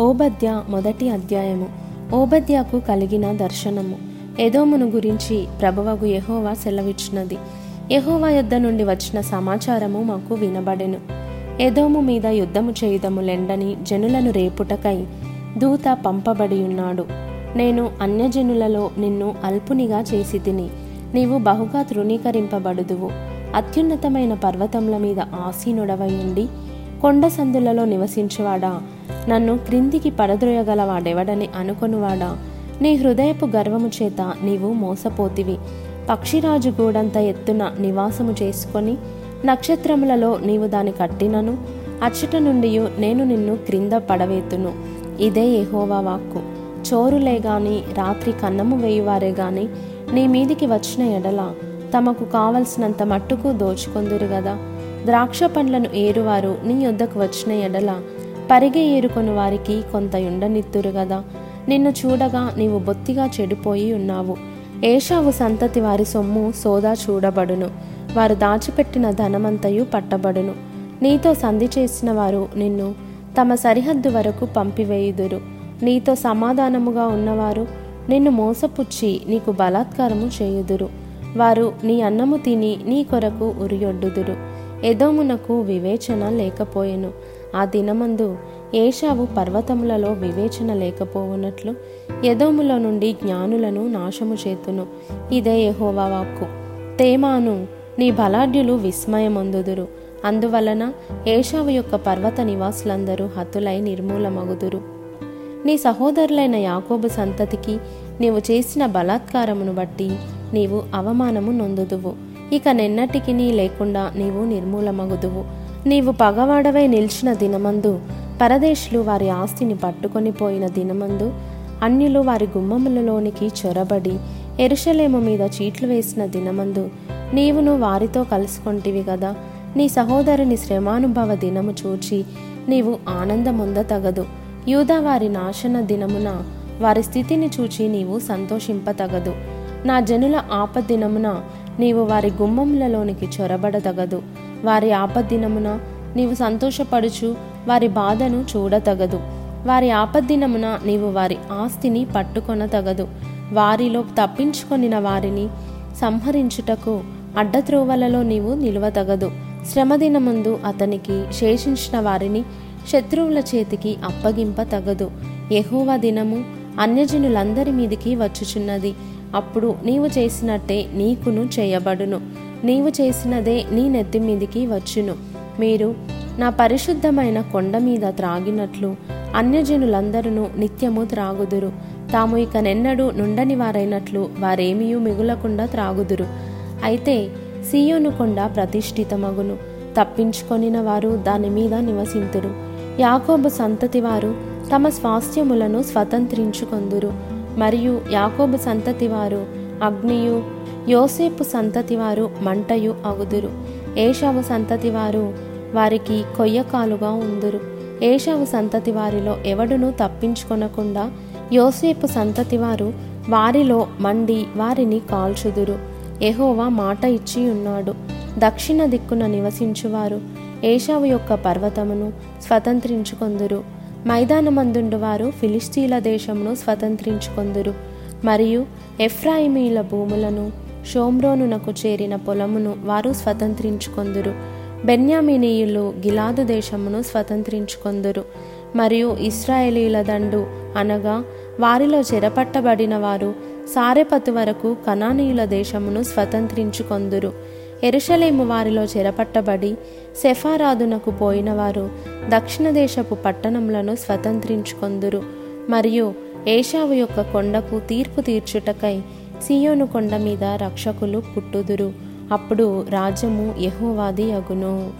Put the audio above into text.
ఓబద్య మొదటి అధ్యాయము. ఓబద్యకు కలిగిన దర్శనము. ఎదోమును గురించి ప్రభువగు యహోవా సెలవిచ్చినది. యహోవా యుద్ధ నుండి వచ్చిన సమాచారము మాకు వినబడెను. ఎదోము మీద యుద్ధము చేయుదము లెండని జనులను రేపుటకై దూత పంపబడి ఉన్నాడు నేను అన్యజనులలో నిన్ను అల్పునిగా చేసి తిని నీవు బహుగా తృణీకరింపబడుదువు. అత్యున్నతమైన పర్వతముల మీద ఆసీనుడవై ఉండి కొండ సందులలో నివసించువాడా? నన్ను క్రిందికి పడద్రోయగలవాడెవడని అనుకొనువాడా? నీ హృదయపు గర్వము చేత నీవు మోసపోతివి. పక్షిరాజు గూడంత ఎత్తున నివాసము చేసుకొని నక్షత్రములలో నీవు దాని కట్టినను అచ్చట నుండి నేను నిన్ను క్రింద పడవేతును. ఇదే ఎహోవా వాక్కు. చోరులే గాని రాత్రి కన్నము వేయువారే గాని నీ మీదికి వచ్చిన ఎడల తమకు కావలసినంత మట్టుకు దోచుకొందురు గదా. ద్రాక్ష పండ్లను ఏరువారు నీ యొద్దకు వచ్చిన ఎడల. పరిగె ఏరుకొని వారికి కొంత ఉండనిత్తురు గదా. నిన్ను చూడగా నీవు బొత్తిగా చెడిపోయి ఉన్నావు. ఏషావు సంతతి వారి సొమ్ము సోదా చూడబడును. వారు దాచిపెట్టిన ధనమంతయు పట్టబడును. నీతో సంధి చేసిన వారు నిన్ను తమ సరిహద్దు వరకు పంపివేయుదురు. నీతో సమాధానముగా ఉన్నవారు నిన్ను మోసపుచ్చి నీకు బలాత్కారము చేయుదురు. వారు నీ అన్నము తిని నీ కొరకు ఉరియొడ్డుదురు ఎదోమునకు వివేచన లేకపోయెను. ఆ దినమందు ఏషావు పర్వతములలో వివేచన లేకపోవునట్లు ఎదోములో నుండి జ్ఞానులను నాశము చేతును. ఇదే యహోవా వాక్కు. తేమాను నీ బలాఢ్యులు విస్మయమొందుదురు. అందువలన ఏషావు యొక్క పర్వత నివాసులందరూ హతులై నిర్మూలమగుదురు. నీ సహోదరులైన యాకోబు సంతతికి నీవు చేసిన బలాత్కారమును బట్టి నీవు అవమానము నొందుదువు. ఇక నిన్నటికి నీ లేకుండా నీవు నిర్మూలమగుదువు. నీవు పగవాడవై నిలిచిన దినమందు పరదేశులు వారి ఆస్తిని పట్టుకొని పోయిన దినమందు అన్యులు వారి గుమ్మములలోనికి చొరబడి ఎరుషలేము మీద చీట్లు వేసిన దినమందు నీవును వారితో కలుసుకొంటివి కదా నీ సహోదరుని శ్రమానుభవ దినము చూచి నీవు ఆనందముంద తగదు. యూదా వారి నాశన దినమున వారి స్థితిని చూచి నీవు సంతోషింపతగదు నా జనుల ఆపదినమున నీవు వారి గుమ్మములలోనికి చొరబడతగదు. వారి ఆపద్దినమున నీవు సంతోషపడుచు వారి బాధను చూడతగదు. వారి ఆపద్దినమున నీవు వారి ఆస్తిని పట్టుకొనతగదు. వారిలో తప్పించుకొనిన వారిని సంహరించుటకు అడ్డత్రోవలలో నీవు నిలువతగదు. శ్రమదినముందు అతనికి శేషించిన వారిని శత్రువుల చేతికి అప్పగింప తగదు దినము అన్యజనులందరి మీదికి వచ్చుచున్నది. అప్పుడు నీవు చేసినట్టే నీకును చేయబడును. నీవు చేసినదే నీ నెత్తి మీదికి వచ్చును. మీరు నా పరిశుద్ధమైన కొండ మీద త్రాగినట్లు అన్యజనులందరూ నిత్యము త్రాగుదురు. తాము ఇక నెన్నడు నుండని వారైనట్లు వారేమీయూ మిగులకుండా త్రాగుదురు. అయితే సీయోను కొండ ప్రతిష్ఠితమగును. తప్పించుకొనిన వారు దాని మీద నివసింతురు. యాకోబు సంతతి వారు తమ స్వాస్థ్యములను స్వతంత్రించుకొందురు. మరియు యాకోబు సంతతి వారు అగ్నియు యోసేపు సంతతి వారు మంటయు అగుదురు. ఏషావు సంతతి వారు వారికి కొయ్యకాలుగా ఉందురు. ఏషావు సంతతి వారిలో ఎవడునూ తప్పించుకొనకుండా యోసేపు సంతతి వారు వారిలో మండి వారిని కాల్చుదురు. ఎహోవా మాట ఇచ్చి ఉన్నాడు దక్షిణ దిక్కున నివసించువారు ఏషావు యొక్క పర్వతమును స్వతంత్రించుకొందురు. మైదానమందుండు వారు ఫిలిస్తీన్ల దేశమును స్వతంత్రించుకొందురు. మరియు ఎఫ్రాయిమీల భూములను షోమ్రోనునకు చేరిన పొలమును వారు స్వతంత్రించుకొందురు. బెన్యామినీయులు గిలాదు దేశమును స్వతంత్రించుకొందురు. మరియు ఇస్రాయేలీల దండు అనగా వారిలో చెరపట్టబడిన వారు సారెపతు వరకు కనానీయుల దేశమును స్వతంత్రించుకొందురు. ఎరుషలేము వారిలో చెరపట్టబడి సెఫారాదునకు పోయినవారు దక్షిణ దేశపు పట్టణములను స్వతంత్రించుకొందురు. మరియు ఏషావు యొక్క కొండకు తీర్పు తీర్చుటకై సియోను కొండ మీద రక్షకులు పుట్టుదురు. అప్పుడు రాజ్యము యహోవాది అగును